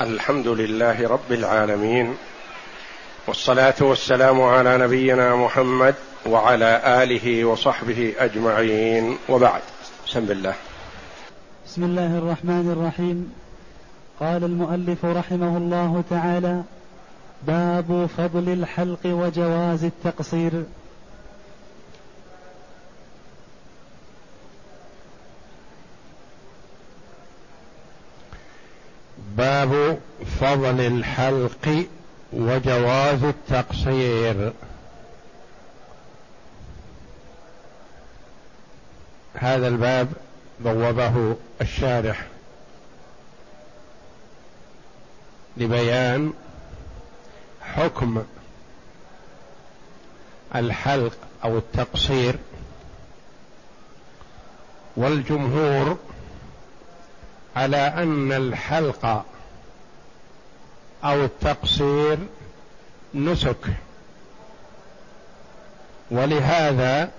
الحمد لله رب العالمين والصلاة والسلام على نبينا محمد وعلى آله وصحبه أجمعين. وبعد بسم الله. بسم الله الرحمن الرحيم. قال المؤلف رحمه الله تعالى باب فضل الحلق وجواز التقصير. باب فضل الحلق وجواز التقصير. هذا الباب بوبه الشارح لبيان حكم الحلق أو التقصير والجمهور على أن الحلق أو التقصير نسك. ولهذا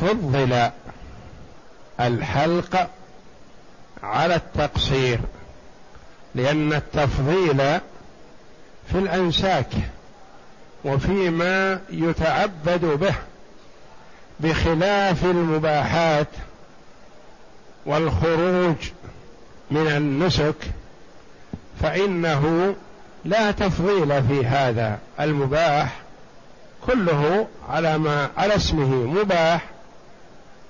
فضل الحلق على التقصير لأن التفضيل في الأنساك وفيما يتعبد به بخلاف المباحات والخروج من النسك فإنه لا تفضيل في هذا المباح كله على ما على اسمه مباح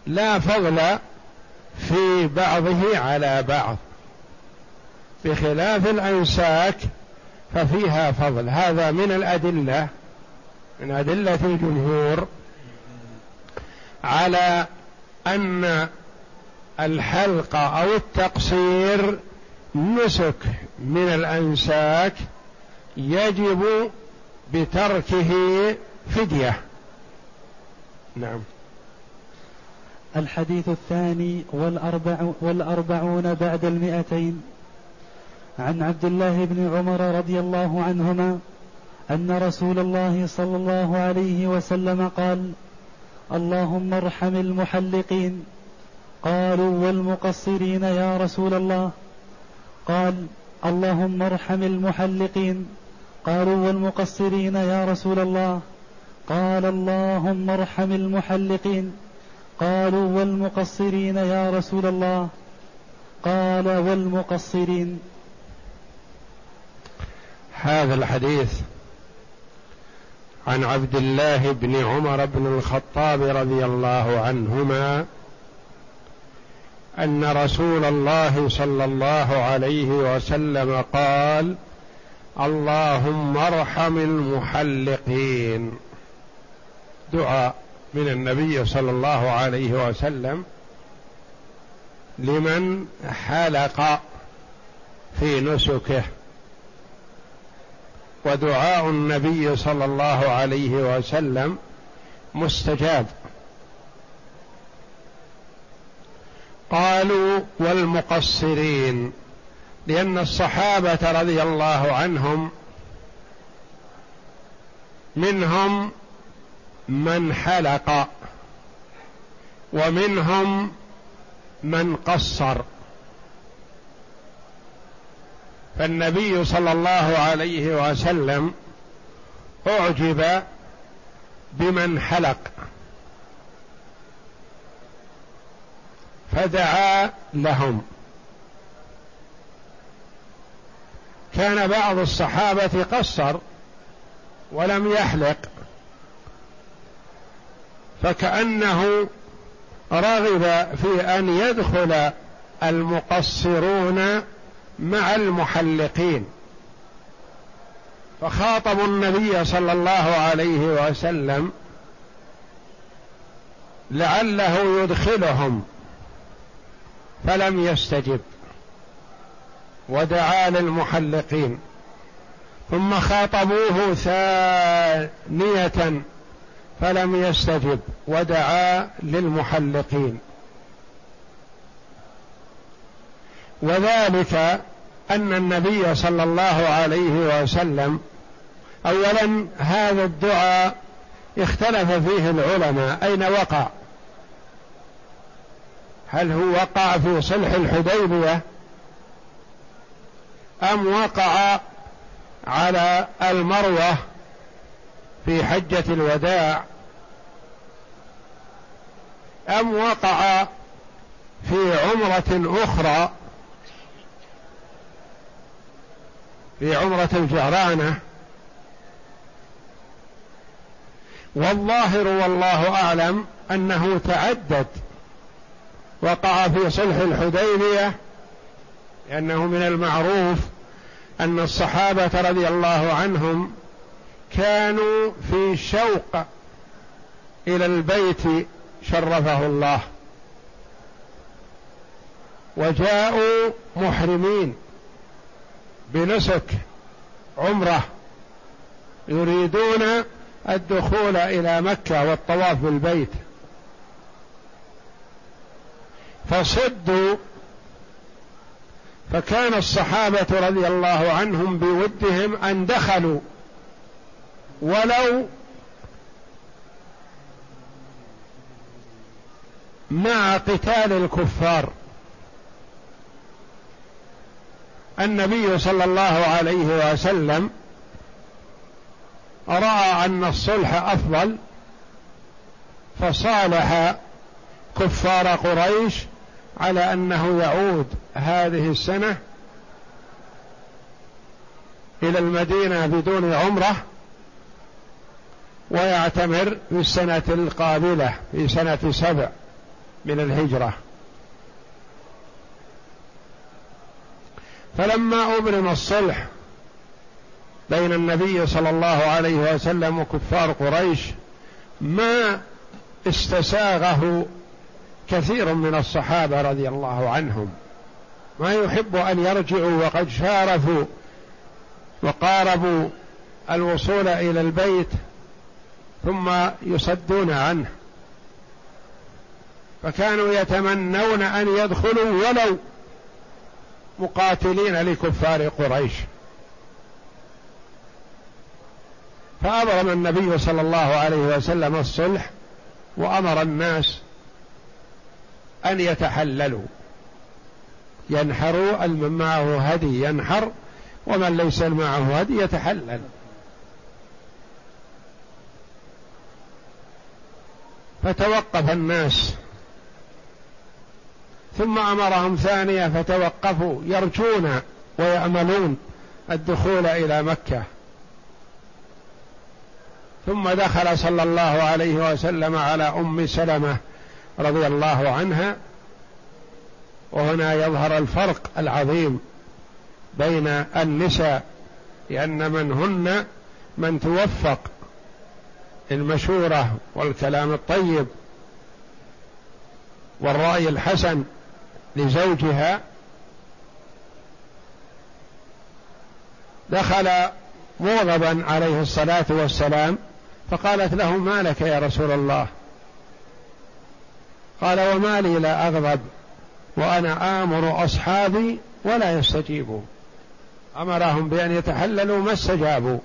لا فضل في بعضه على بعض. بخلاف الأنساك ففيها فضل. هذا من الأدلة من أدلة الجمهور على أن الحلق أو التقصير نسك من الأنساك يجب بتركه فدية. نعم. الحديث الثاني والأربع والأربعون بعد المئتين. عن عبد الله بن عمر رضي الله عنهما أن رسول الله صلى الله عليه وسلم قال اللهم ارحم المحلقين. قالوا والمقصرين يا رسول الله. قال اللهم ارحم المحلقين قالوا والمقصرين يا رسول الله. قال اللهم ارحم المحلقين قالوا والمقصرين يا رسول الله. قال والمقصرين. هذا الحديث عن عبد الله بن عمر بن الخطاب رضي الله عنهما أن رسول الله صلى الله عليه وسلم قال اللهم ارحم المحلقين. دعاء من النبي صلى الله عليه وسلم لمن حلق في نسكه. ودعاء النبي صلى الله عليه وسلم مستجاب. قالوا والمقصرين لأن الصحابة رضي الله عنهم منهم من حلق ومنهم من قصر. فالنبي صلى الله عليه وسلم أعجب بمن حلق. فدعا لهم. كان بعض الصحابة قصر ولم يحلق فكأنه رغب في أن يدخل المقصرون مع المحلقين. فخاطبوا النبي صلى الله عليه وسلم لعله يدخلهم. فلم يستجب. ودعا للمحلقين. ثم خاطبوه ثانية فلم يستجب. ودعا للمحلقين. وذلك أن النبي صلى الله عليه وسلم أولا هذا الدعاء اختلف فيه العلماء. أين وقع؟ هل هو وقع في صلح الحديبية أم وقع على المروة في حجة الوداع أم وقع في عمرة أخرى في عمرة الجعرانة والظاهر والله أعلم أنه تعدد وقع في صلح الحديبية لأنه من المعروف أن الصحابة رضي الله عنهم كانوا في شوق إلى البيت شرفه الله. وجاءوا محرمين بنسك عمرة يريدون الدخول إلى مكة والطواف بالبيت. فصدوا. فكان الصحابة رضي الله عنهم بودهم أن دخلوا. ولو مع قتال الكفار. النبي صلى الله عليه وسلم رأى أن الصلح أفضل فصالح كفار قريش على أنه يعود هذه السنة إلى المدينة بدون عمرة ويعتمر في السنة القابلة في سنة سبع من الهجرة. فلما ابرم الصلح بين النبي صلى الله عليه وسلم وكفار قريش ما استساغه كثير من الصحابة رضي الله عنهم. ما يحب أن يرجعوا وقد شارفوا وقاربوا الوصول إلى البيت ثم يصدون عنه. فكانوا يتمنون أن يدخلوا ولو مقاتلين لكفار قريش. فأبرم النبي صلى الله عليه وسلم الصلح وأمر الناس أن يتحللوا. ينحروا من معه هدي ينحر ومن ليس معه هدي يتحلل. فتوقف الناس. ثم أمرهم ثانية فتوقفوا يرجون وياملون الدخول إلى مكة. ثم دخل صلى الله عليه وسلم على أم سلمة. رضي الله عنها وهنا يظهر الفرق العظيم بين النساء لأن من هن من توفق المشورة والكلام الطيب والرأي الحسن لزوجها دخل مغضبا عليه الصلاة والسلام فقالت له ما لك يا رسول الله؟ قال وما لي لا أغضب وأنا آمر أصحابي ولا يستجيبوا. أمرهم بأن يتحللوا ما استجابوا.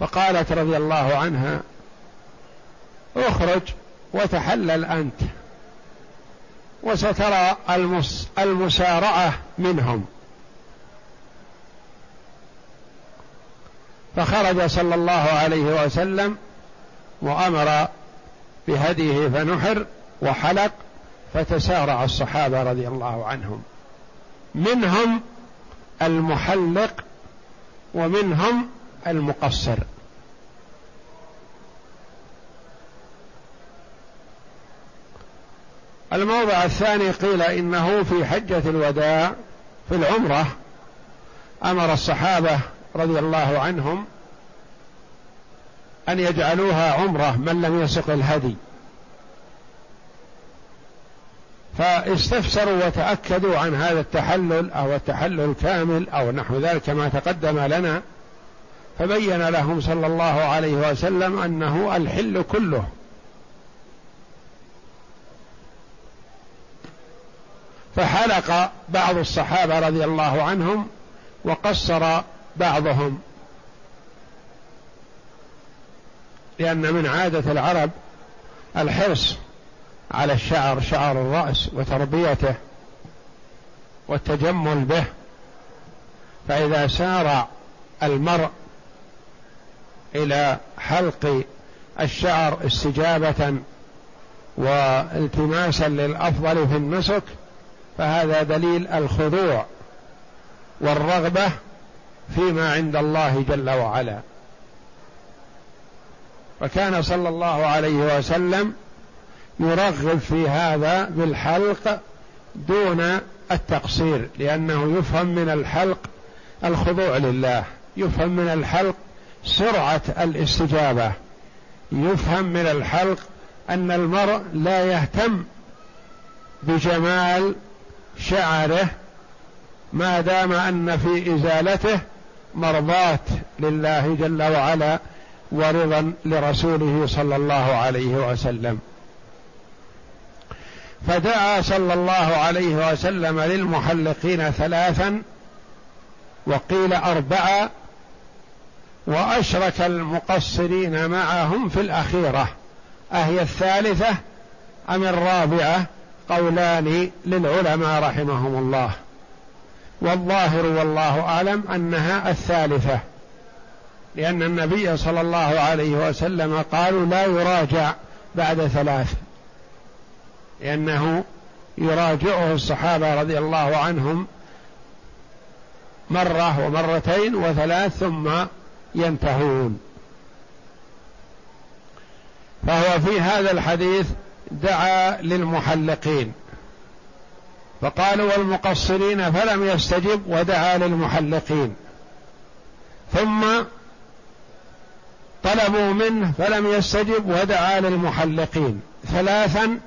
فقالت رضي الله عنها اخرج وتحلل أنت وسترى المس المسارعة منهم. فخرج صلى الله عليه وسلم وأمر بهديه فنحر وحلق فتسارع الصحابة رضي الله عنهم. منهم المحلق ومنهم المقصر. الموضع الثاني قيل إنه في حجة الوداع في العمرة أمر الصحابة رضي الله عنهم أن يجعلوها عمرة من لم يسق الهدي. فاستفسروا وتأكدوا عن هذا التحلل أو التحلل كامل أو نحو ذلك كما تقدم لنا. فبين لهم صلى الله عليه وسلم أنه الحل كله. فحلق بعض الصحابة رضي الله عنهم وقصر بعضهم. لأن من عادة العرب الحرص على الشعر شعر الرأس وتربيته والتجمل به. فإذا سار المرء إلى حلق الشعر استجابة والتماسا للأفضل في النسك فهذا دليل الخضوع والرغبة فيما عند الله جل وعلا. فكان صلى الله عليه وسلم يرغب في هذا بالحلق دون التقصير لأنه يفهم من الحلق الخضوع لله يفهم من الحلق سرعة الاستجابة يفهم من الحلق أن المرء لا يهتم بجمال شعره ما دام أن في إزالته مرضاة لله جل وعلا ورضا لرسوله صلى الله عليه وسلم. فدعا صلى الله عليه وسلم للمحلقين ثلاثا وقيل أربعة وأشرك المقصرين معهم في الأخيرة أهي الثالثة أم الرابعة؟ قولان للعلماء رحمهم الله. والظاهر والله أعلم أنها الثالثة. لأن النبي صلى الله عليه وسلم قالوا لا يراجع بعد ثلاث لأنه يراجعه الصحابة رضي الله عنهم مرة ومرتين وثلاث ثم ينتهون. فهو في هذا الحديث دعا للمحلقين فقالوا والمقصرين فلم يستجب ودعا للمحلقين. ثم طلبوا منه فلم يستجب ودعا للمحلقين ثلاثا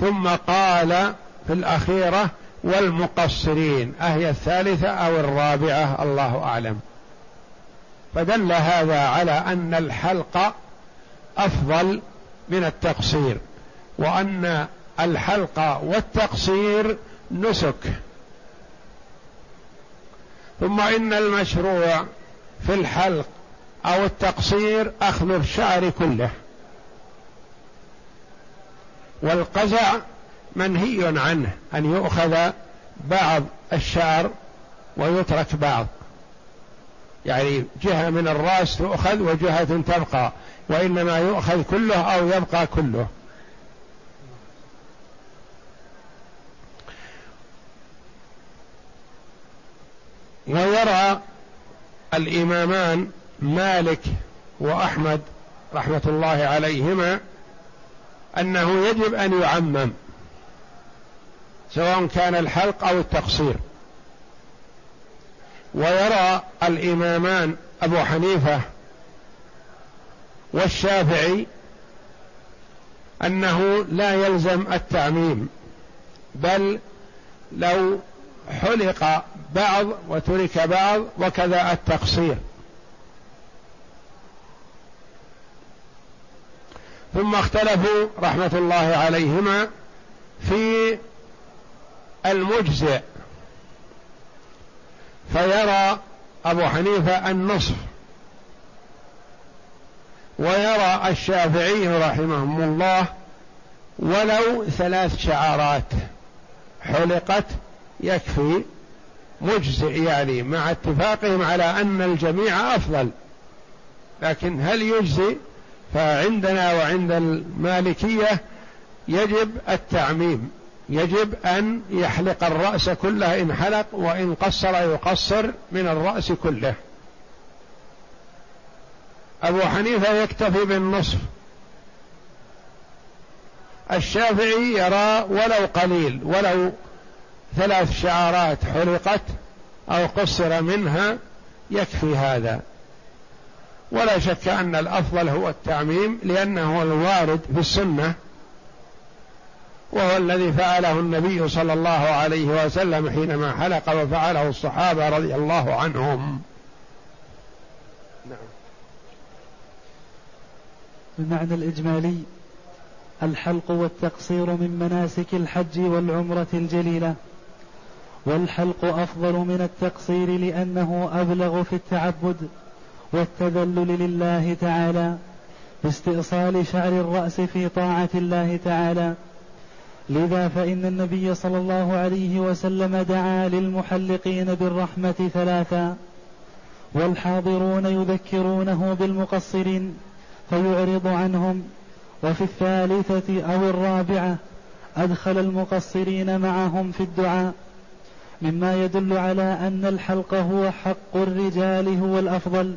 ثم قال في الأخيرة والمقصرين أهي الثالثة أو الرابعة الله أعلم. فدل هذا على أن الحلق أفضل من التقصير وأن الحلق والتقصير نسك. ثم إن المشروع في الحلق أو التقصير أخذ الشعر كله. والقزع منهي عنه أن يؤخذ بعض الشعر ويترك بعض. يعني جهة من الرأس تؤخذ وجهة تبقى وإنما يؤخذ كله أو يبقى كله. ويرى الإمامان مالك وأحمد رحمة الله عليهما أنه يجب أن يعمم سواء كان الحلق أو التقصير. ويرى الإمامان أبو حنيفة والشافعي أنه لا يلزم التعميم بل لو حلق بعض وترك بعض وكذا التقصير. ثم اختلفوا رحمة الله عليهما في المجزئ. فيرى أبو حنيفة النصف ويرى الشافعي رحمهم الله ولو ثلاث شعارات حلقت يكفي مجزئ يعني مع اتفاقهم على أن الجميع أفضل لكن هل يجزي فعندنا وعند المالكية يجب التعميم يجب أن يحلق الرأس كله إن حلق وإن قصر يقصر من الرأس كله. أبو حنيفة يكتفي بالنصف. الشافعي يرى ولو قليل ولو ثلاث شعارات حلقت أو قصر منها يكفي هذا. ولا شك أن الأفضل هو التعميم لأنه الوارد في السنة وهو الذي فعله النبي صلى الله عليه وسلم حينما حلق وفعله الصحابة رضي الله عنهم. نعم. المعنى الإجمالي الحلق والتقصير من مناسك الحج والعمرة الجليلة والحلق أفضل من التقصير لأنه أبلغ في التعبد. والتذلل لله تعالى باستئصال شعر الرأس في طاعة الله تعالى. لذا فإن النبي صلى الله عليه وسلم دعا للمحلقين بالرحمة ثلاثا والحاضرون يذكرونه بالمقصرين فيعرض عنهم. وفي الثالثة أو الرابعة أدخل المقصرين معهم في الدعاء مما يدل على أن الحلق هو حق الرجال هو الأفضل.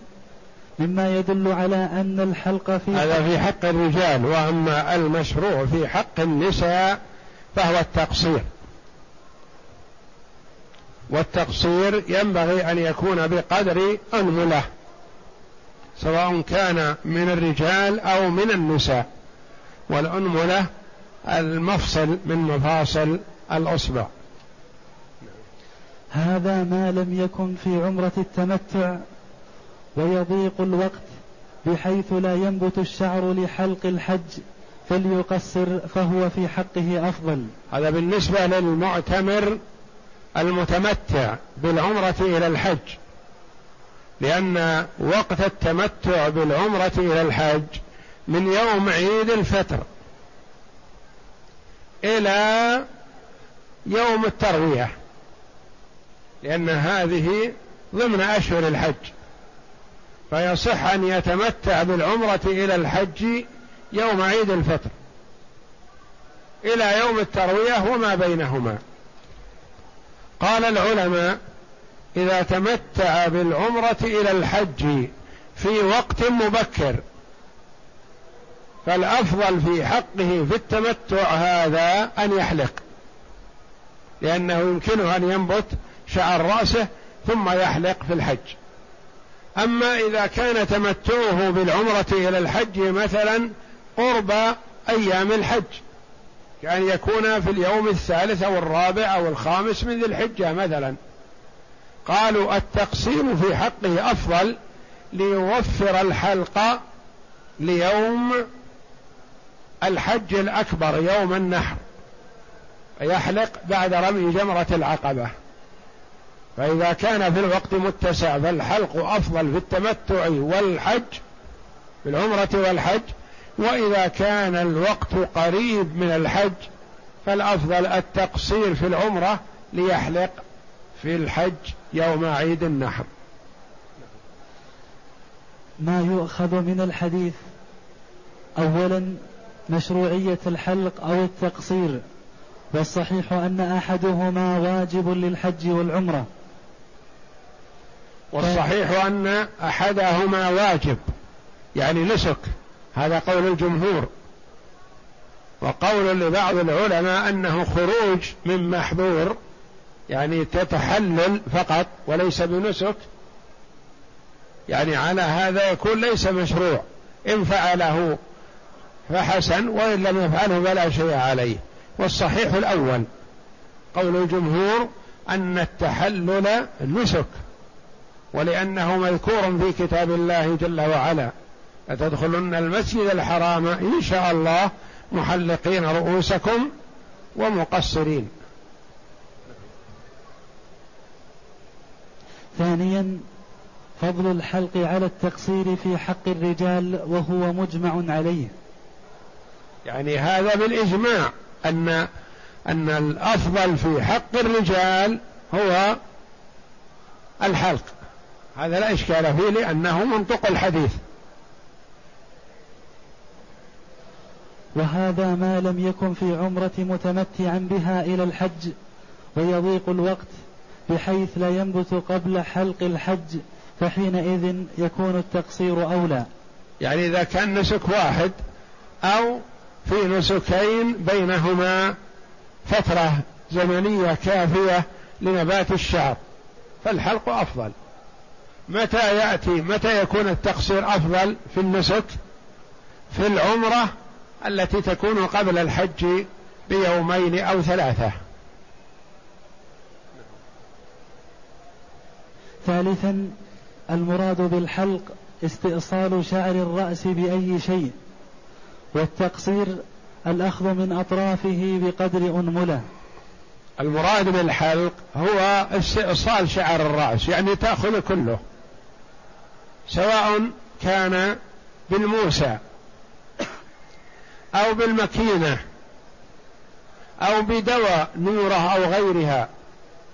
مما يدل على أن الحلق في هذا في حق الرجال وأما المشروع في حق النساء فهو التقصير. والتقصير ينبغي أن يكون بقدر أنملة سواء كان من الرجال أو من النساء. والأنملة المفصل من مفاصل الأصبع هذا ما لم يكن في عمرة التمتع ويضيق الوقت بحيث لا ينبت الشعر لحلق الحج فليقصر فهو في حقه أفضل. هذا بالنسبة للمعتمر المتمتع بالعمرة إلى الحج لأن وقت التمتع بالعمرة إلى الحج من يوم عيد الفطر إلى يوم التروية لأن هذه ضمن أشهر الحج. فيصح أن يتمتع بالعمرة إلى الحج يوم عيد الفطر إلى يوم التروية وما بينهما. قال العلماء إذا تمتع بالعمرة إلى الحج في وقت مبكر فالأفضل في حقه في التمتع هذا أن يحلق لأنه يمكنه أن ينبت شعر رأسه ثم يحلق في الحج. أما إذا كان تمتعه بالعمرة إلى الحج مثلا قرب أيام الحج كأن يكون في اليوم الثالث أو الرابع أو الخامس من ذي الحجة مثلا. قالوا التقصير في حقه أفضل ليوفر الحلق ليوم الحج الأكبر يوم النحر يحلق بعد رمي جمرة العقبة. فإذا كان في الوقت متسع فالحلق أفضل في التمتع والحج في العمرة والحج. وإذا كان الوقت قريب من الحج فالأفضل التقصير في العمرة ليحلق في الحج يوم عيد النحر. ما يؤخذ من الحديث أولا مشروعية الحلق أو التقصير والصحيح أن أحدهما واجب للحج والعمرة. والصحيح أن أحدهما واجب يعني نسك هذا قول الجمهور. وقول لبعض العلماء أنه خروج من محظور يعني تتحلل فقط وليس بنسك. يعني على هذا يكون ليس مشروع إن فعله فحسن وإن لم يفعله فلا شيء عليه. والصحيح الأول قول الجمهور أن التحلل نسك. ولأنه مذكور في كتاب الله جل وعلا. لتدخلن المسجد الحرام إن شاء الله محلقين رؤوسكم ومقصرين. ثانيا فضل الحلق على التقصير في حق الرجال وهو مجمع عليه. يعني هذا بالإجماع أن أن الأفضل في حق الرجال هو الحلق. هذا لا إشكال فيه لأنه منطق الحديث. وهذا ما لم يكن في عمرة متمتعا بها إلى الحج ويضيق الوقت بحيث لا ينبت قبل حلق الحج فحينئذ يكون التقصير أولى. يعني إذا كان نسك واحد أو في نسكين بينهما فترة زمنية كافية لنبات الشعر فالحلق أفضل. متى يأتي متى يكون التقصير أفضل في النسك؟ في العمرة التي تكون قبل الحج بيومين أو ثلاثة. ثالثا المراد بالحلق استئصال شعر الرأس بأي شيء والتقصير الأخذ من أطرافه بقدر أنملة. المراد بالحلق هو استئصال شعر الرأس يعني تأخذ كله. سواء كان بالموسى أو بالمكينة أو بدواء نورة أو غيرها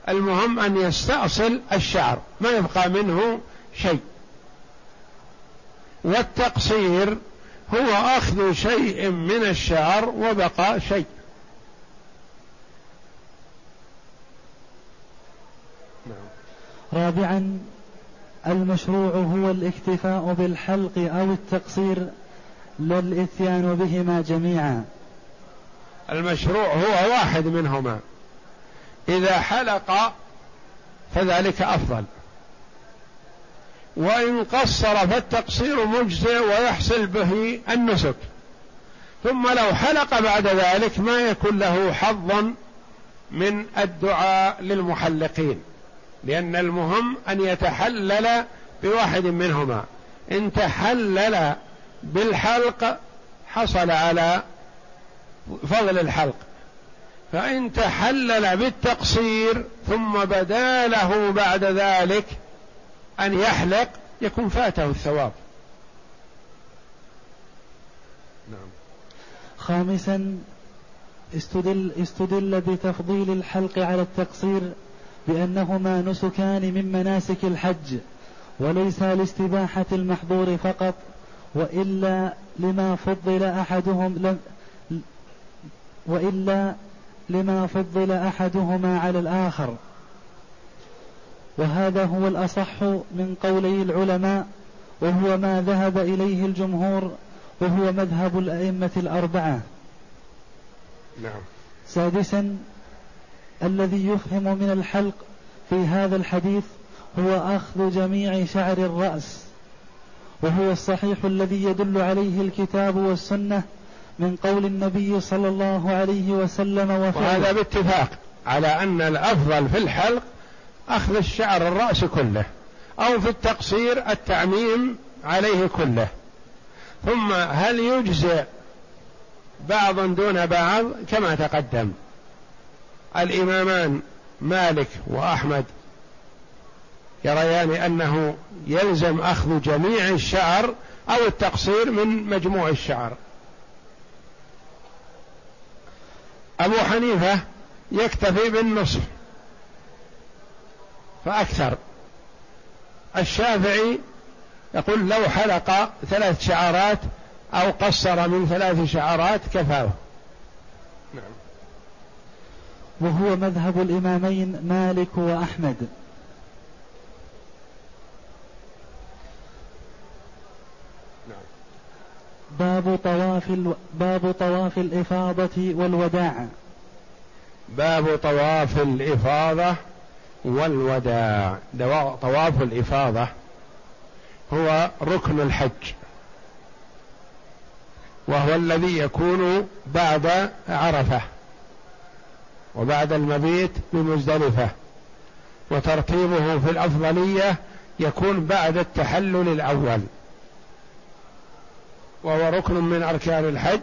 المهم أن يستأصل الشعر ما يبقى منه شيء. والتقصير هو أخذ شيء من الشعر وبقاء شيء. رابعا المشروع هو الاكتفاء بالحلق أو التقصير لا الإتيان بهما جميعا. المشروع هو واحد منهما. إذا حلق فذلك أفضل. وإن قصر فالتقصير مجزئ ويحصل به النسك. ثم لو حلق بعد ذلك ما يكون له حظ من الدعاء للمحلقين. لأن المهم أن يتحلل بواحد منهما. إن تحلل بالحلق حصل على فضل الحلق. فإن تحلل بالتقصير ثم بدا له بعد ذلك أن يحلق يكون فاته الثواب. نعم. خامسا استدل, استدل بتفضيل الحلق على التقصير بأنهما نسكان من مناسك الحج وليس لاستباحة المحظور فقط وإلا لما فضل أحدهم لم وإلا لما فضل أحدهما على الآخر. وهذا هو الأصح من قولي العلماء وهو ما ذهب إليه الجمهور وهو مذهب الأئمة الأربعة. نعم. سادسا الذي يفهم من الحلق في هذا الحديث هو أخذ جميع شعر الرأس وهو الصحيح الذي يدل عليه الكتاب والسنة من قول النبي صلى الله عليه وسلم وفعله. وهذا باتفاق على أن الأفضل في الحلق أخذ الشعر الرأس كله أو في التقصير التعميم عليه كله. ثم هل يجزئ بعض دون بعض كما تقدم؟ الإمامان مالك وأحمد يريان أنه يلزم أخذ جميع الشعر أو التقصير من مجموع الشعر. أبو حنيفة يكتفي بالنصف فأكثر. الشافعي يقول لو حلق ثلاث شعرات أو قصر من ثلاث شعرات كفاه نعم وهو مذهب الإمامين مالك وأحمد. نعم. باب طواف ال... باب طواف الإفاضة والوداع. باب طواف الإفاضة والوداع. طواف الإفاضة هو ركن الحج. وهو الذي يكون بعد عرفة. وبعد المبيت بمزدلفة. وترتيبه في الأفضلية يكون بعد التحلل الأول. وهو ركن من أركان الحج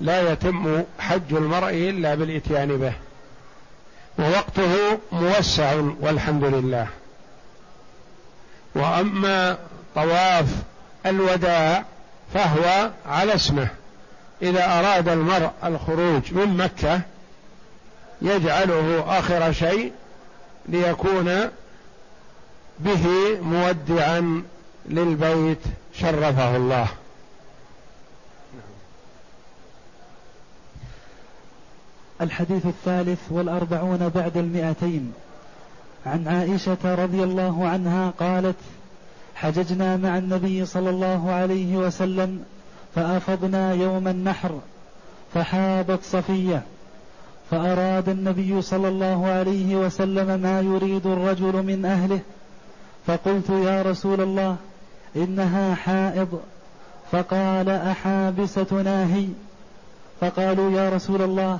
لا يتم حج المرء إلا بالإتيان به. ووقته موسع والحمد لله. وأما طواف الوداع فهو على اسمه. إذا أراد المرء الخروج من مكة يجعله آخر شيء ليكون به مودعا للبيت شرفه الله. الحديث الثالث والأربعون بعد المئتين. عن عائشة رضي الله عنها قالت حججنا مع النبي صلى الله عليه وسلم فأفضنا يوم النحر فحابت صفية. فأراد النبي صلى الله عليه وسلم ما يريد الرجل من أهله فقلت يا رسول الله إنها حائض. فقال أحابستنا هي؟ فقالوا يا رسول الله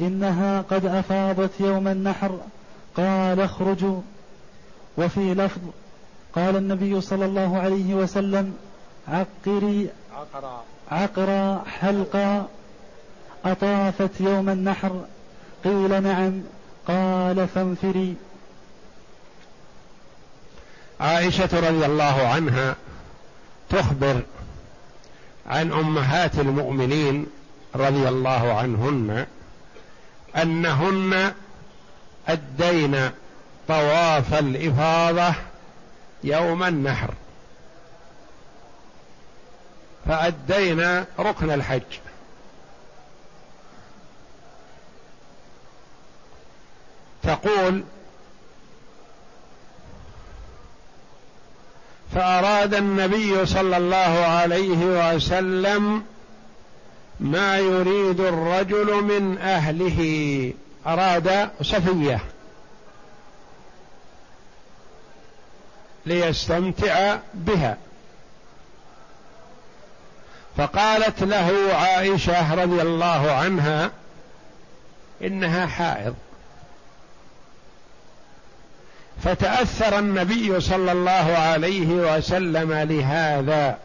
إنها قد أفاضت يوم النحر. قال اخرجوا. وفي لفظ قال النبي صلى الله عليه وسلم عقري عقرا. عقرا حلقا. أطافت يوم النحر قيل نعم قال فانفري. عائشة رضي الله عنها تخبر عن أمهات المؤمنين رضي الله عنهن أنهن أدين طواف الإفاضة يوم النحر فادينا ركن الحج. تقول فأراد النبي صلى الله عليه وسلم ما يريد الرجل من أهله. أراد صفية ليستمتع بها. فقالت له عائشة رضي الله عنها إنها حائض. فتأثر النبي صلى الله عليه وسلم لهذا.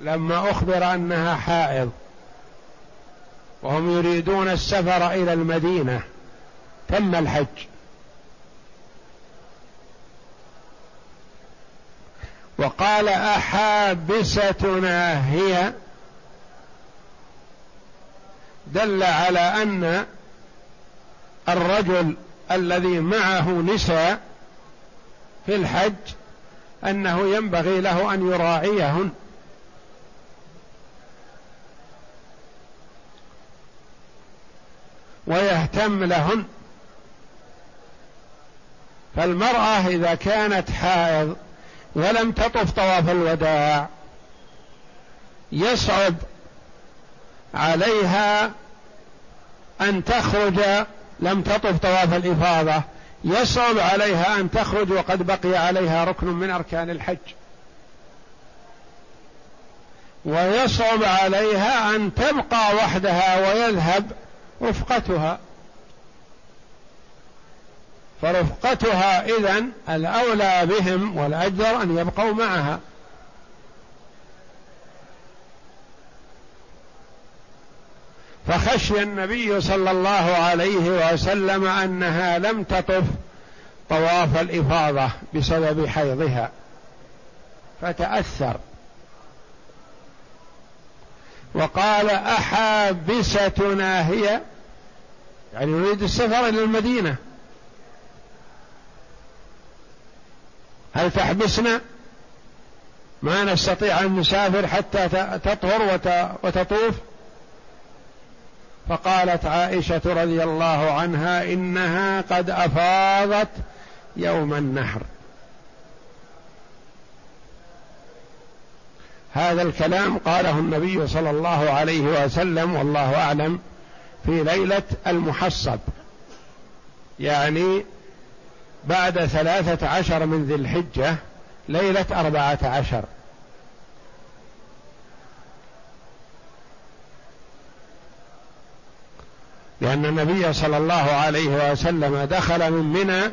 لما أخبر أنها حائض وهم يريدون السفر إلى المدينة تم الحج. وقال أحابستنا هي دل على أن الرجل الذي معه نساء في الحج أنه ينبغي له أن يراعيهن. ويهتم لهن. فالمرأة إذا كانت حائض ولم تطف طواف الوداع يصعب عليها أن تخرج لم تطف طواف الإفاضة. يصعب عليها أن تخرج وقد بقي عليها ركن من أركان الحج. ويصعب عليها أن تبقى وحدها ويذهب رفقتها. فرفقتها إذن الأولى بهم والأجدر أن يبقوا معها. فخشي النبي صلى الله عليه وسلم أنها لم تطف طواف الإفاضة بسبب حيضها. فتأثر. وقال أحابستنا هي يعني يريد السفر إلى المدينة. هل تحبسنا؟ ما نستطيع أن نسافر حتى تطهر وتطوف. فقالت عائشة رضي الله عنها إنها قد أفاضت يوم النحر. هذا الكلام قاله النبي صلى الله عليه وسلم والله أعلم في ليلة المحصب. يعني بعد ثلاثة عشر من ذي الحجة ليلة أربعة عشر. لأن النبي صلى الله عليه وسلم دخل من منى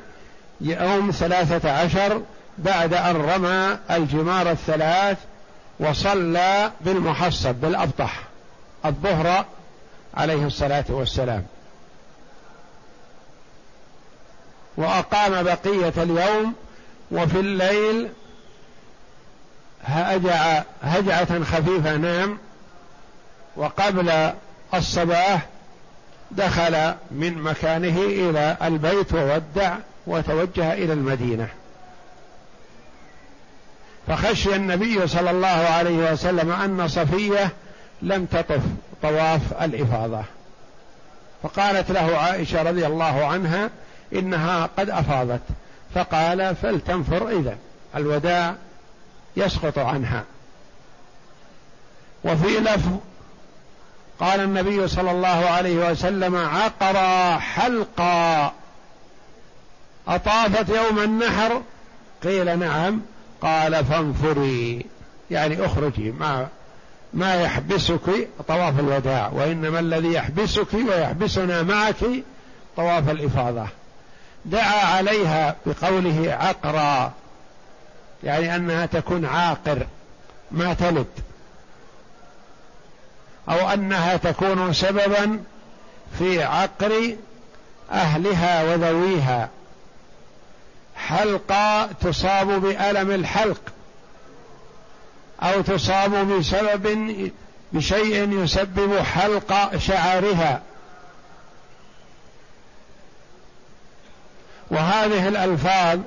يوم ثلاثة عشر بعد أن رمى الجمار الثلاث وصلى بالمحصب بالأبطح الظهر عليه الصلاة والسلام. وأقام بقية اليوم وفي الليل هجع هجعة خفيفة نام وقبل الصباح دخل من مكانه إلى البيت وودع وتوجه إلى المدينة. فخشي النبي صلى الله عليه وسلم أن صفية لم تطف طواف الإفاضة. فقالت له عائشة رضي الله عنها إنها قد أفاضت. فقال فلتنفر إذا الوداع يسقط عنها. وفي لفظ قال النبي صلى الله عليه وسلم عقر حلقا. أطافت يوم النحر؟ قيل نعم. قال فانفري. يعني اخرجي ما ما يحبسك طواف الوداع وإنما الذي يحبسك ويحبسنا معك طواف الإفاضة. دعا عليها بقوله عقرا يعني أنها تكون عاقر ما تلد. أو أنها تكون سببا في عقر أهلها وذويها. حلقة تصاب بألم الحلق أو تصاب بسبب بشيء يسبب حلق شعرها وهذه الألفاظ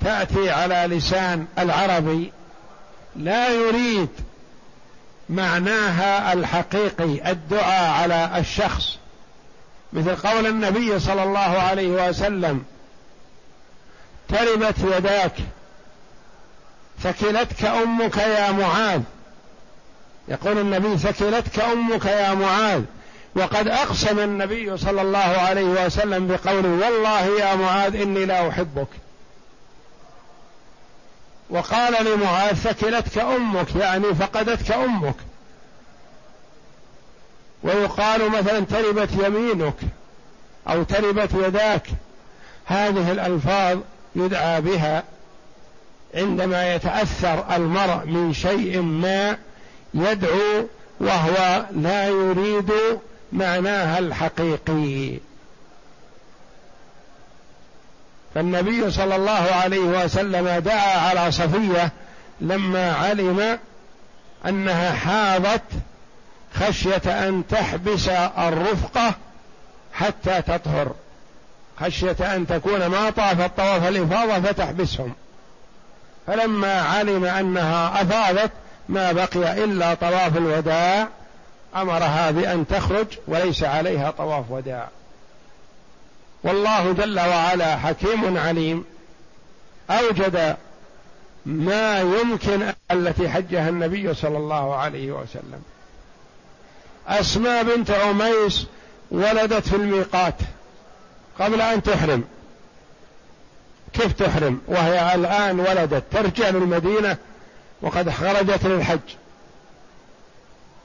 تأتي على لسان العربي. لا يريد معناها الحقيقي الدعاء على الشخص. مثل قول النبي صلى الله عليه وسلم تربت يداك ثكلتك أمك يا معاذ. يقول النبي ثكلتك أمك يا معاذ. وقد أقسم النبي صلى الله عليه وسلم بقوله والله يا معاذ إني لا أحبك. وقال لمعاذ ثكلتك أمك يعني فقدتك أمك. ويقال مثلا تربت يمينك أو تربت يداك. هذه الألفاظ يدعى بها عندما يتأثر المرء من شيء ما يدعو وهو لا يريد معناها الحقيقي. فالنبي صلى الله عليه وسلم دعا على صفية لما علم أنها حاضت خشية أن تحبس الرفقه حتى تطهر. خشية أن تكون ما طافت طواف الإفاضة فتحبسهم. فلما علم أنها أفاضت ما بقي إلا طواف الوداع أمرها بأن تخرج وليس عليها طواف وداع. والله جل وعلا حكيم عليم. أوجد ما يمكن التي حجها النبي صلى الله عليه وسلم. أسماء بنت عميس ولدت في الميقات قبل أن تحرم. كيف تحرم؟ وهي الآن ولدت ترجع للمدينة وقد خرجت للحج.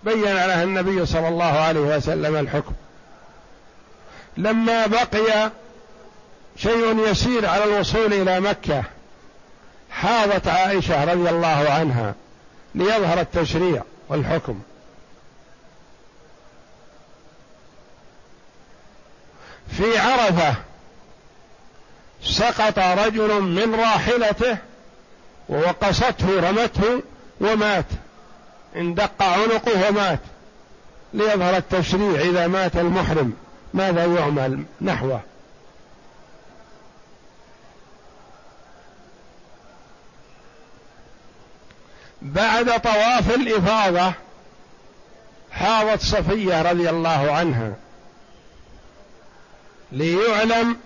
بين لها النبي صلى الله عليه وسلم الحكم. لما بقي شيء يسير على الوصول إلى مكة حاضت عائشة رضي الله عنها ليظهر التشريع والحكم. في عرفة سقط رجل من راحلته ووقصته رمته ومات. اندق عنقه ومات. ليظهر التشريع إذا مات المحرم. ماذا يعمل نحوه؟ بعد طواف الإفاضة حاضت صفية رضي الله عنها ليعلم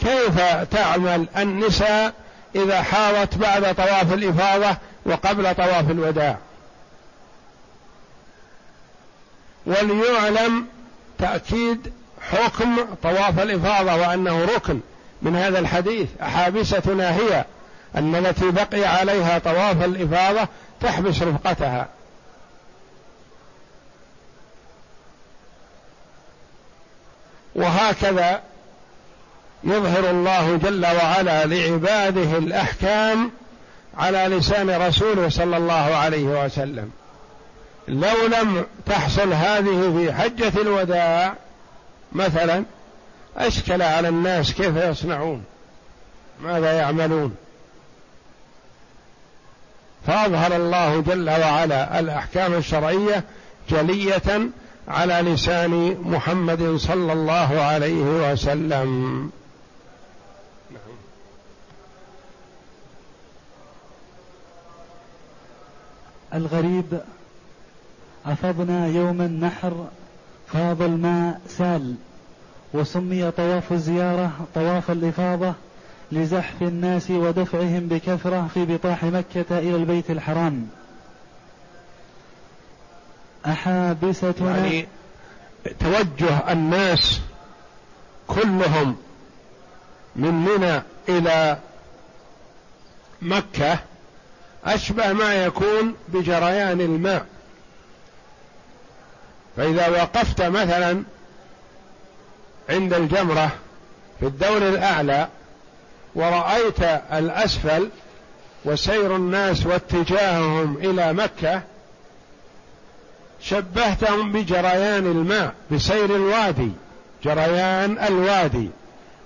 كيف تعمل النساء إذا حاضت بعد طواف الإفاضة وقبل طواف الوداع. وليعلم تأكيد حكم طواف الإفاضة وأنه ركن من هذا الحديث. احابستنا هي أن التي بقي عليها طواف الإفاضة تحبس رفقتها. وهكذا يظهر الله جل وعلا لعباده الأحكام على لسان رسوله صلى الله عليه وسلم. لو لم تحصل هذه في حجة الوداع مثلا أشكل على الناس كيف يصنعون ماذا يعملون. فأظهر الله جل وعلا الأحكام الشرعية جلية على لسان محمد صلى الله عليه وسلم. الغريب أفضنا يوم النحر فاض الماء سال وسمي طواف الزيارة طواف الإفاضة لزحف الناس ودفعهم بكثرة في بطاح مكة إلى البيت الحرام. أحابستنا يعني توجه الناس كلهم من منى إلى مكة أشبه ما يكون بجريان الماء. فإذا وقفت مثلا عند الجمرة في الدور الأعلى ورأيت الأسفل وسير الناس واتجاههم إلى مكة شبهتهم بجريان الماء بسير الوادي جريان الوادي.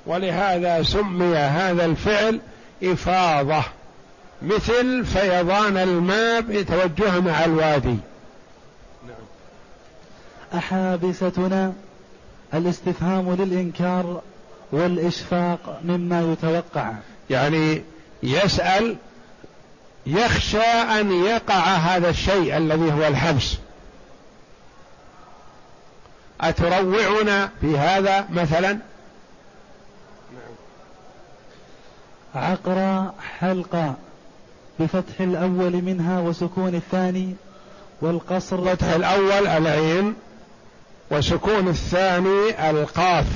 ولهذا سمي هذا الفعل إفاضة مثل فيضان الماء بتوجه مع الوادي. أحابستنا الاستفهام للإنكار والإشفاق مما يتوقع. يعني يسأل يخشى أن يقع هذا الشيء الذي هو الحبس. أتروعنا في هذا مثلا عقر حلقة بفتح الأول منها وسكون الثاني والقصر فتح الأول العين. وسكون الثاني القاف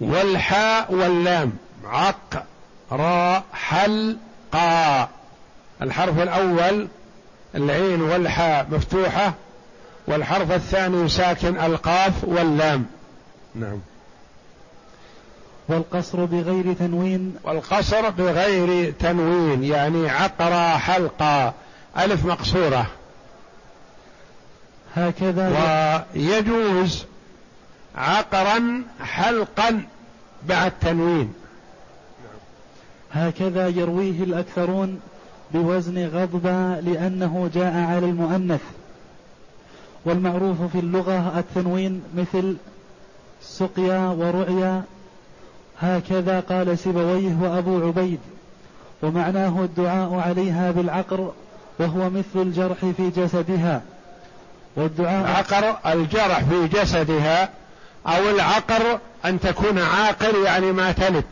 والحاء واللام. عق را حل قا. الحرف الأول العين والحاء مفتوحة والحرف الثاني ساكن القاف واللام. نعم. والقصر بغير تنوين. والقصر بغير تنوين يعني عقر حلقة ألف مقصورة. هكذا ويجوز عقرا حلقا بعد تنوين هكذا يرويه الأكثرون بوزن غضبا لأنه جاء على المؤنث. والمعروف في اللغة التنوين مثل سقيا ورعيا هكذا قال سيبويه وأبو عبيد. ومعناه الدعاء عليها بالعقر وهو مثل الجرح في جسدها. والدعاء عقر الجرح في جسدها أو العقر أن تكون عاقر يعني ما تلد.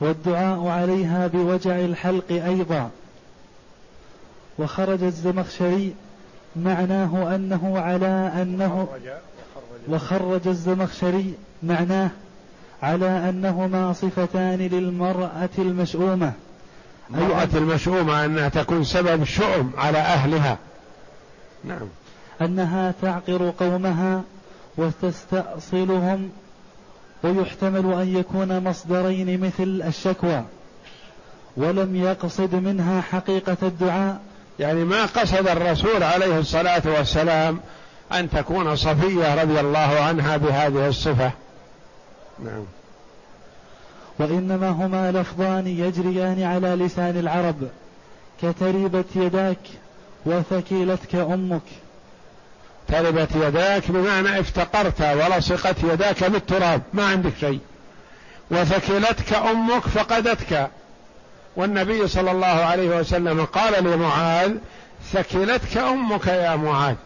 والدعاء عليها بوجع الحلق أيضا. وخرج الزمخشري معناه أنه على أنه وخرج الزمخشري معناه على أنهما صفتان للمرأة المشؤومة. المرأة المشؤومة أنها تكون سبب شؤم على أهلها. نعم. أنها تعقر قومها وتستأصلهم ويحتمل أن يكون مصدرين مثل الشكوى ولم يقصد منها حقيقة الدعاء. يعني ما قصد الرسول عليه الصلاة والسلام أن تكون صفية رضي الله عنها بهذه الصفة. نعم. وإنما هما لفظان يجريان على لسان العرب كتربت يداك وثكلتك أمك. تربت يداك بمعنى افتقرت ولصقت يداك بالتراب ما عندك شيء. وثكلتك أمك فقدتك. والنبي صلى الله عليه وسلم قال لمعاذ ثكلتك أمك يا معاذ.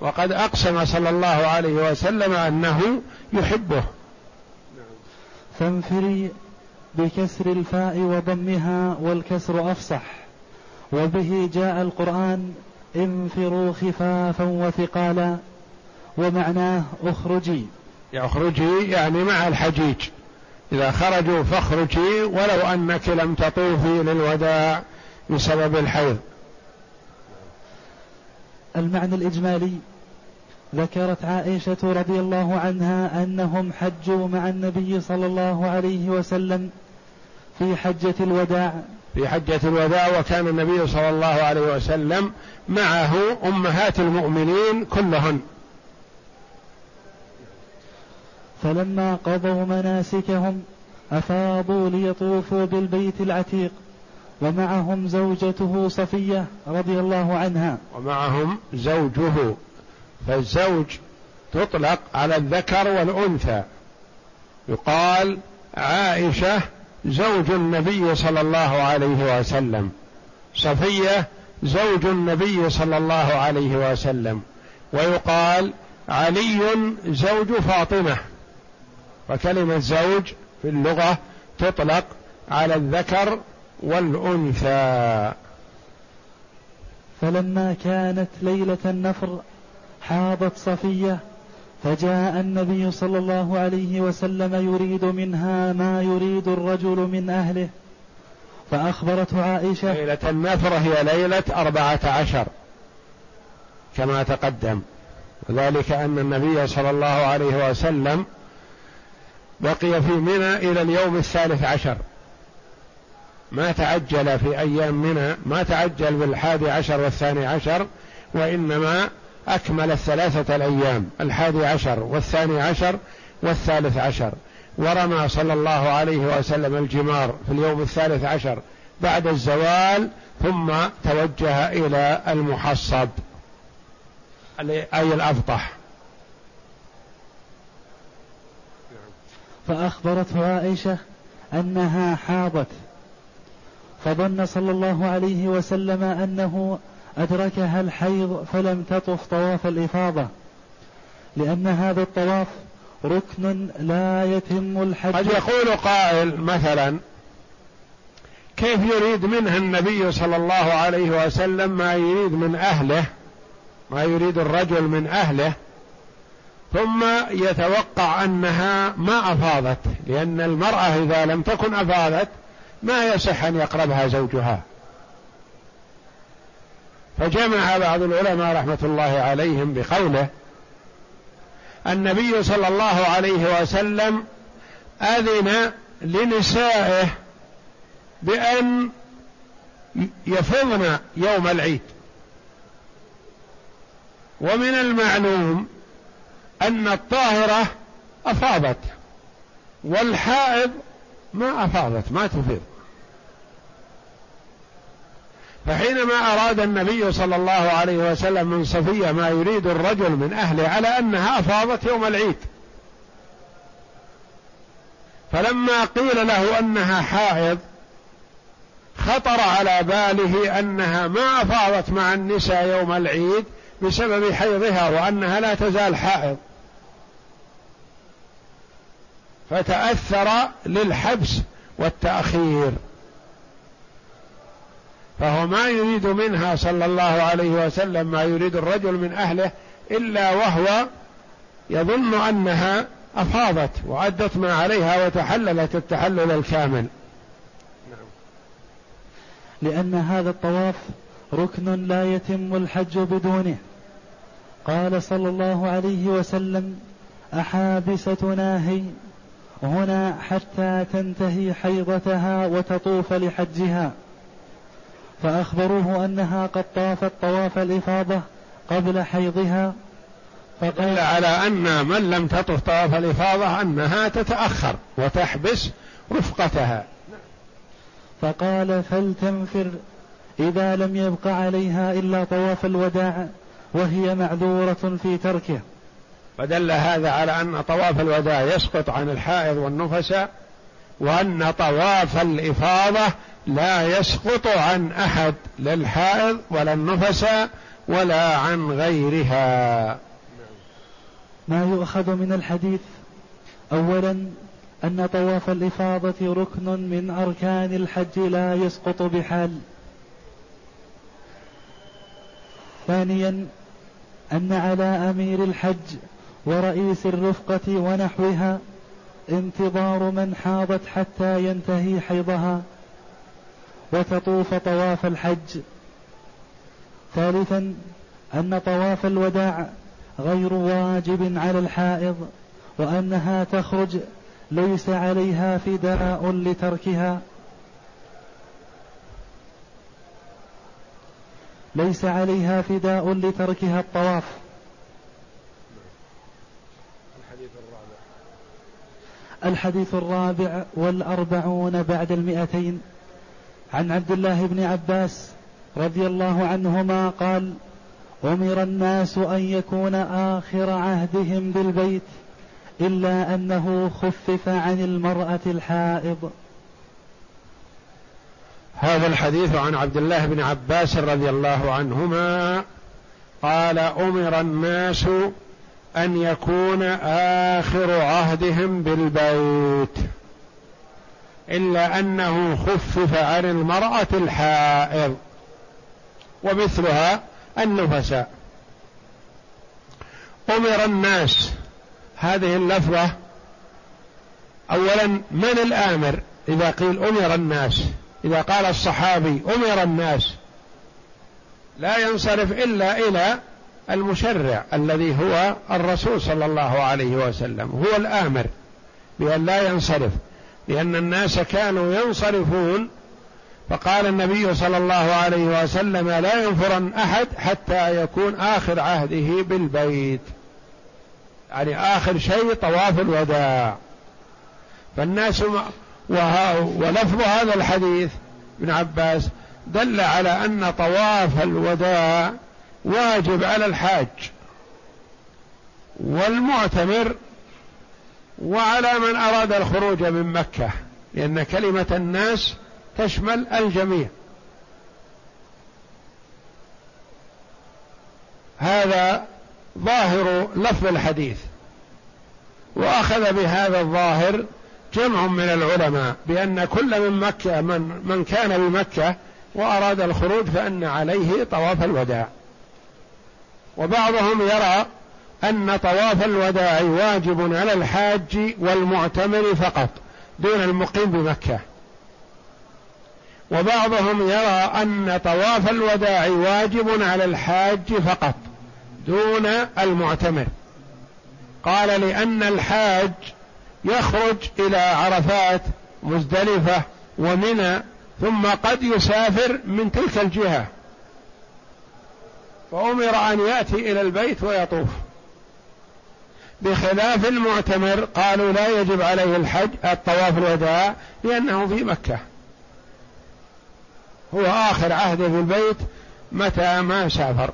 وقد أقسم صلى الله عليه وسلم أنه يحبه. فانفري بكسر الفاء وضمها والكسر أفصح. وبه جاء القرآن انفروا خفافا وثقالا ومعناه اخرجي. اخرجي يعني مع الحجيج. إذا خرجوا فاخرجي ولو أنك لم تطوفي للوداع بسبب الحيض. المعنى الإجمالي ذكرت عائشة رضي الله عنها أنهم حجوا مع النبي صلى الله عليه وسلم في حجة الوداع. في حجة الوداع وكان النبي صلى الله عليه وسلم معه أمهات المؤمنين كلهن. فلما قضوا مناسكهم أفاضوا ليطوفوا بالبيت العتيق ومعهم زوجته صفية رضي الله عنها. ومعهم زوجه. فالزوج تطلق على الذكر والأنثى. يقال عائشة زوج النبي صلى الله عليه وسلم. صفية زوج النبي صلى الله عليه وسلم. ويقال علي زوج فاطمة. وكلمة زوج في اللغة تطلق على الذكر والأنثى. فلما كانت ليلة النفر حاضت صفية فجاء النبي صلى الله عليه وسلم يريد منها ما يريد الرجل من أهله. فأخبرته عائشة ليلة النفر هي ليلة أربعة عشر كما تقدم. وذلك أن النبي صلى الله عليه وسلم بقي في منى إلى اليوم الثالث عشر. ما تعجل في أيام منى ما تعجل بالحادي عشر والثاني عشر وإنما أكمل الثلاثة الأيام الحادي عشر والثاني عشر والثالث عشر. ورمى صلى الله عليه وسلم الجمار في اليوم الثالث عشر بعد الزوال ثم توجه إلى المحصب أي الأفطح فأخبرته عائشة أنها حاضت فظن صلى الله عليه وسلم أنه أدركها الحيض فلم تطف طواف الإفاضة؟ لأن هذا الطواف ركن لا يتم الحج. قد يقول قائل مثلا كيف يريد منها النبي صلى الله عليه وسلم ما يريد من أهله ما يريد الرجل من أهله ثم يتوقع أنها ما أفاضت لأن المرأة إذا لم تكن أفاضت ما يصح أن يقربها زوجها. فجمع بعض العلماء رحمة الله عليهم بقوله النبي صلى الله عليه وسلم أذن لنسائه بأن يفضن يوم العيد. ومن المعلوم أن الطاهرة أفاضت والحائض ما أفاضت ما تفيض. فحينما أراد النبي صلى الله عليه وسلم من صفية ما يريد الرجل من أهله على أنها أفاضت يوم العيد. فلما قيل له أنها حائض خطر على باله أنها ما أفاضت مع النساء يوم العيد بسبب حيضها وأنها لا تزال حائض. فتأثر للحبس والتأخير. فهو ما يريد منها صلى الله عليه وسلم ما يريد الرجل من أهله إلا وهو يظن أنها أفاضت وأدت ما عليها وتحللت التحلل الكامل. لأن هذا الطواف ركن لا يتم الحج بدونه. قال صلى الله عليه وسلم احابسه ناهي هنا حتى تنتهي حيضتها وتطوف لحجها. فأخبروه أنها قد طافت طواف الإفاضة قبل حيضها. فقال على أن من لم تطف طواف الإفاضة أنها تتأخر وتحبس رفقتها. فقال فلتنفر إذا لم يبق عليها إلا طواف الوداع وهي معذورة في تركه فدل هذا على أن طواف الوداع يسقط عن الحائض والنفساء وأن طواف الإفاضة لا يسقط عن أحد لا الحائض ولا النفساء ولا عن غيرها. ما يؤخذ من الحديث اولا أن طواف الإفاضة ركن من أركان الحج لا يسقط بحال. ثانيا أن على أمير الحج ورئيس الرفقة ونحوها انتظار من حاضت حتى ينتهي حيضها. وتطوف طواف الحج. ثالثا أن طواف الوداع غير واجب على الحائض وأنها تخرج ليس عليها فداء لتركها. ليس عليها فداء لتركها الطواف. الحديث الرابع. الحديث الرابع والأربعون بعد المئتين. عن عبد الله بن عباس رضي الله عنهما قال أمر الناس أن يكون آخر عهدهم بالبيت إلا أنه خفف عن المرأة الحائض. هذا الحديث عن عبد الله بن عباس رضي الله عنهما. قال أمر الناس أن يكون آخر عهدهم بالبيت. إلا أنه خفف عن المرأة الحائض. ومثلها النفساء. أمر الناس. هذه اللفظة أولا من الآمر؟ إذا قيل أمر الناس. إذا قال الصحابي أمر الناس. لا ينصرف إلا إلى المشرع الذي هو الرسول صلى الله عليه وسلم. هو الآمر. بأن لا ينصرف. لأن الناس كانوا ينصرفون فقال النبي صلى الله عليه وسلم لا ينفرن أحد حتى يكون آخر عهده بالبيت. يعني آخر شيء طواف الوداع. فالناس ولفظ هذا الحديث ابن عباس دل على أن طواف الوداع واجب على الحاج. والمعتمر وعلى من أراد الخروج من مكة لأن كلمة الناس تشمل الجميع. هذا ظاهر لفظ الحديث وأخذ بهذا الظاهر جمع من العلماء بأن كل من مكة من من كان بمكة وأراد الخروج فأن عليه طواف الوداع. وبعضهم يرى أن طواف الوداع واجب على الحاج والمعتمر فقط دون المقيم بمكة. وبعضهم يرى أن طواف الوداع واجب على الحاج فقط دون المعتمر. قال لأن الحاج يخرج إلى عرفات مزدلفة ومنى ثم قد يسافر من تلك الجهة. فأمر أن يأتي إلى البيت ويطوف. بخلاف المعتمر قالوا لا يجب عليه الحج الطواف الوداع لأنه في مكة. هو آخر عهده في البيت متى ما سافر.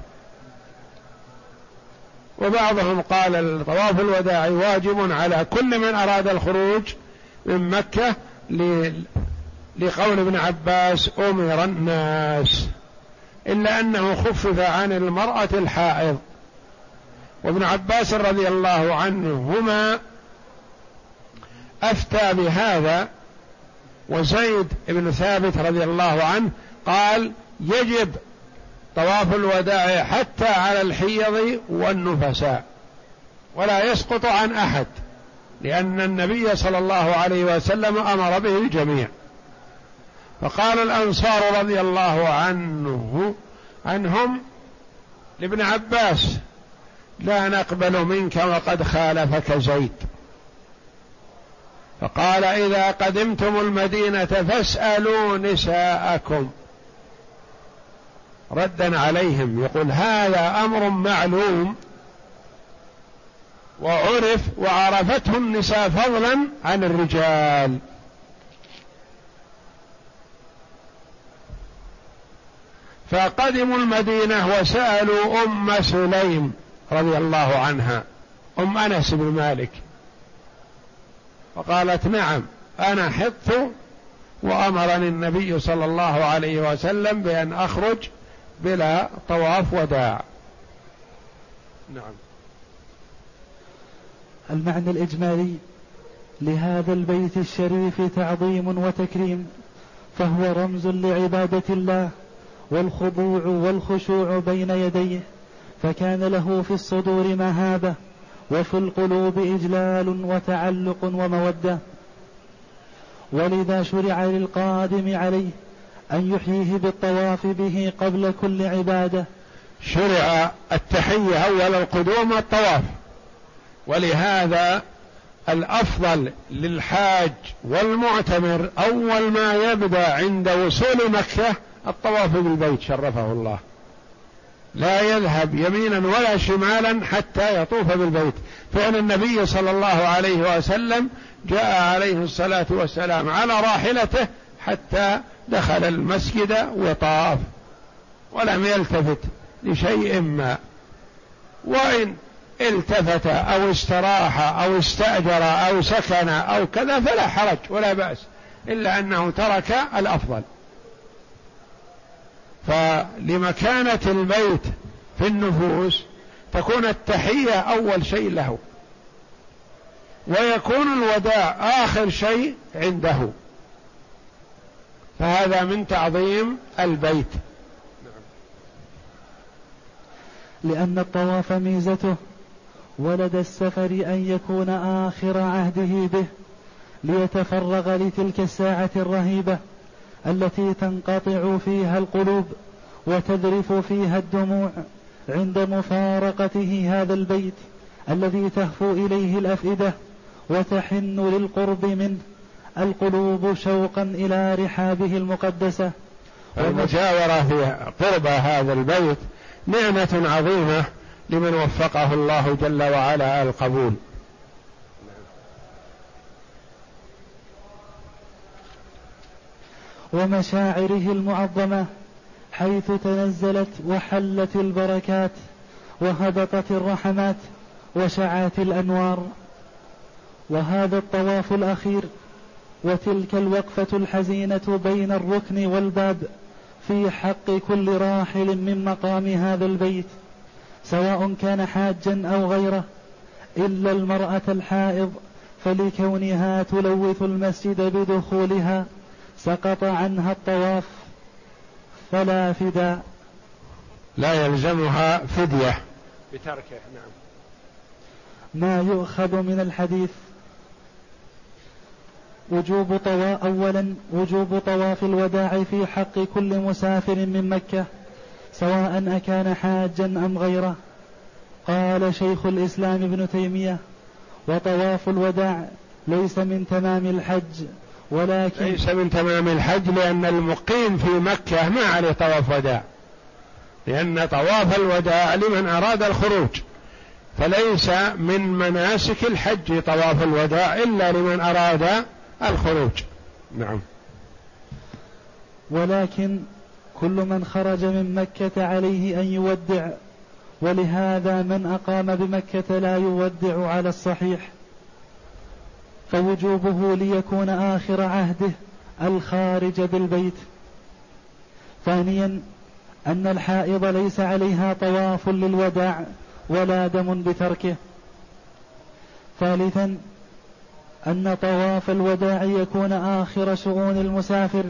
وبعضهم قال طواف الوداع واجب على كل من أراد الخروج من مكة لقول ابن عباس أمر الناس. إلا أنه خفف عن المرأة الحائض. وابن عباس رضي الله عنهما أفتى بهذا وزيد بن ثابت رضي الله عنه قال يجب طواف الوداع حتى على الحيض والنفساء ولا يسقط عن أحد لأن النبي صلى الله عليه وسلم أمر به الجميع. فقال الأنصار رضي الله عنه عنهم لابن عباس لا نقبل منك وقد خالفك زيد. فقال إذا قدمتم المدينة فاسألوا نساءكم. ردا عليهم يقول هذا أمر معلوم. وعرف وعرفته النساء فضلا عن الرجال. فقدموا المدينة وسألوا أم سليم. رضي الله عنها. أم أنس بن مالك. فقالت نعم أنا حطت وأمرني النبي صلى الله عليه وسلم بأن أخرج بلا طواف وداع. نعم. المعنى الإجمالي لهذا البيت الشريف تعظيم وتكريم فهو رمز لعبادة الله والخضوع والخشوع بين يديه. فكان له في الصدور مهابة وفي القلوب إجلال وتعلق ومودة. ولذا شرع للقادم عليه أن يحييه بالطواف به قبل كل عبادة. شرع التحية أول القدوم والطواف ولهذا الأفضل للحاج والمعتمر أول ما يبدأ عند وصول مكة الطواف بالبيت شرفه الله. لا يذهب يمينا ولا شمالا حتى يطوف بالبيت. فإن النبي صلى الله عليه وسلم جاء عليه الصلاة والسلام على راحلته حتى دخل المسجد وطاف ولم يلتفت لشيء ما. وإن التفت أو استراح أو استأجر أو سكن أو كذا فلا حرج ولا بأس إلا أنه ترك الأفضل. فلمكانة البيت في النفوس تكون التحية أول شيء له. ويكون الوداع آخر شيء عنده. فهذا من تعظيم البيت. لأن الطواف ميزته ولد السفر أن يكون آخر عهده به ليتفرغ لتلك الساعة الرهيبة. التي تنقطع فيها القلوب وتذرف فيها الدموع عند مفارقته هذا البيت الذي تهفو إليه الأفئدة وتحن للقرب منه القلوب شوقا إلى رحابه المقدسة. المجاورة في قرب هذا البيت نعمة عظيمة لمن وفقه الله جل وعلا القبول. ومشاعره المعظمة حيث تنزلت وحلت البركات وهبطت الرحمات وشعت الأنوار. وهذا الطواف الأخير وتلك الوقفة الحزينة بين الركن والباب في حق كل راحل من مقام هذا البيت سواء كان حاجا أو غيره إلا المرأة الحائض فلكونها تلوث المسجد بدخولها. سقط عنها الطواف فلا فداء. لا يلزمها فدية. بتركه نعم. ما يؤخذ من الحديث وجوب طوا أولا وجوب طواف الوداع في حق كل مسافر من مكة سواء أكان حاجا أم غيره. قال شيخ الإسلام ابن تيمية وطواف الوداع ليس من تمام الحج. ولكن ليس من تمام الحج لأن المقيم في مكة ما عليه طواف وداع. لأن طواف الوداع لمن أراد الخروج. فليس من مناسك الحج طواف الوداع إلا لمن أراد الخروج. نعم. ولكن كل من خرج من مكة عليه أن يودع ولهذا من أقام بمكة لا يودع على الصحيح. فوجوبه ليكون آخر عهده الخارج بالبيت. ثانيا أن الحائض ليس عليها طواف للوداع ولا دم بتركه. ثالثا أن طواف الوداع يكون آخر شؤون المسافر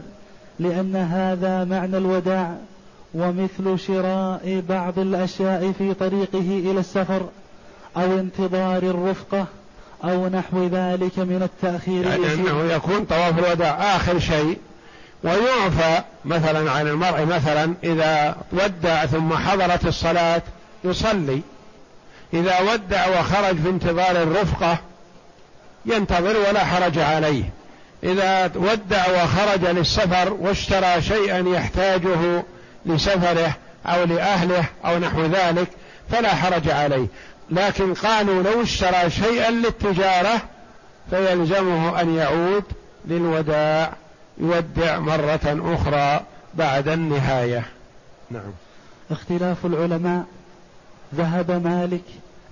لأن هذا معنى الوداع ومثل شراء بعض الأشياء في طريقه إلى السفر أو انتظار الرفقة أو نحو ذلك من التأخير يعني أنه يكون طواف الوداع آخر شيء ويعفى مثلا عن المرء مثلا إذا ودع ثم حضرت الصلاة يصلي. إذا ودع وخرج في انتظار الرفقة ينتظر ولا حرج عليه. إذا ودع وخرج للسفر واشترى شيئا يحتاجه لسفره أو لأهله أو نحو ذلك فلا حرج عليه. لكن قالوا لو اشترى شيئا للتجارة فيلزمه أن يعود للوداع يودع مرة أخرى بعد النهاية. نعم. اختلاف العلماء. ذهب مالك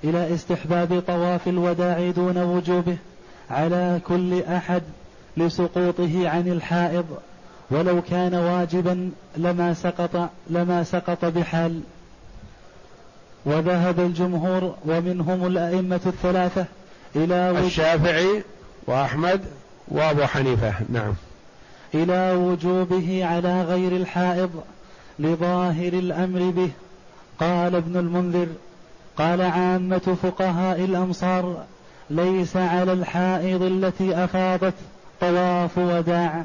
إلى استحباب طواف الوداع دون وجوبه على كل أحد لسقوطه عن الحائض. ولو كان واجبا لما سقط لما سقط بحال. وذهب الجمهور ومنهم الأئمة الثلاثة إلى الشافعي وأحمد وأبو حنيفة. نعم. إلى وجوبه على غير الحائض لظاهر الأمر به. قال ابن المنذر قال عامة فقهاء الأمصار ليس على الحائض التي أفاضت طواف وداع.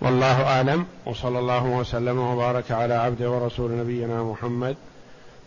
والله أعلم. وصلى الله وسلم وبارك على عبده ورسول نبينا محمد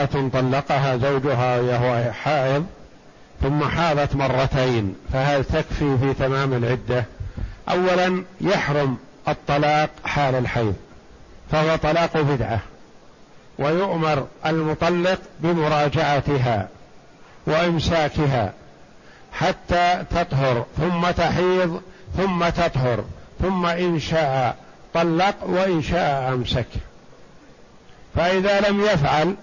امرأة طلقها زوجها وهو حائض ثم حاضت مرتين فهل تكفي في تمام العدة؟ أولا يحرم الطلاق حال الحيض فهو طلاق بدعة ويؤمر المطلق بمراجعتها وإمساكها حتى تطهر ثم تحيض ثم تطهر ثم إن شاء طلق وإن شاء أمسك. فإذا لم يفعل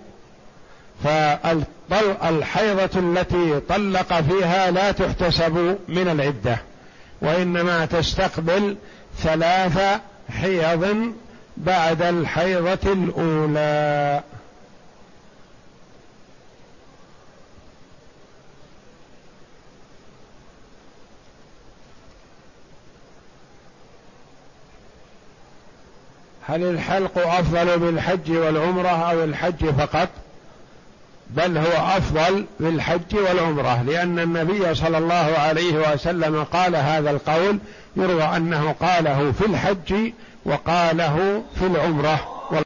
فالحيضة التي طلق فيها لا تحتسب من العدة وإنما تستقبل ثلاث حيض بعد الحيضة الأولى هل الحلق أفضل بالحج والعمرة أو الحج فقط؟ بل هو أفضل بالحج والعمرة لأن النبي صلى الله عليه وسلم قال هذا القول يروى أنه قاله في الحج وقاله في العمرة.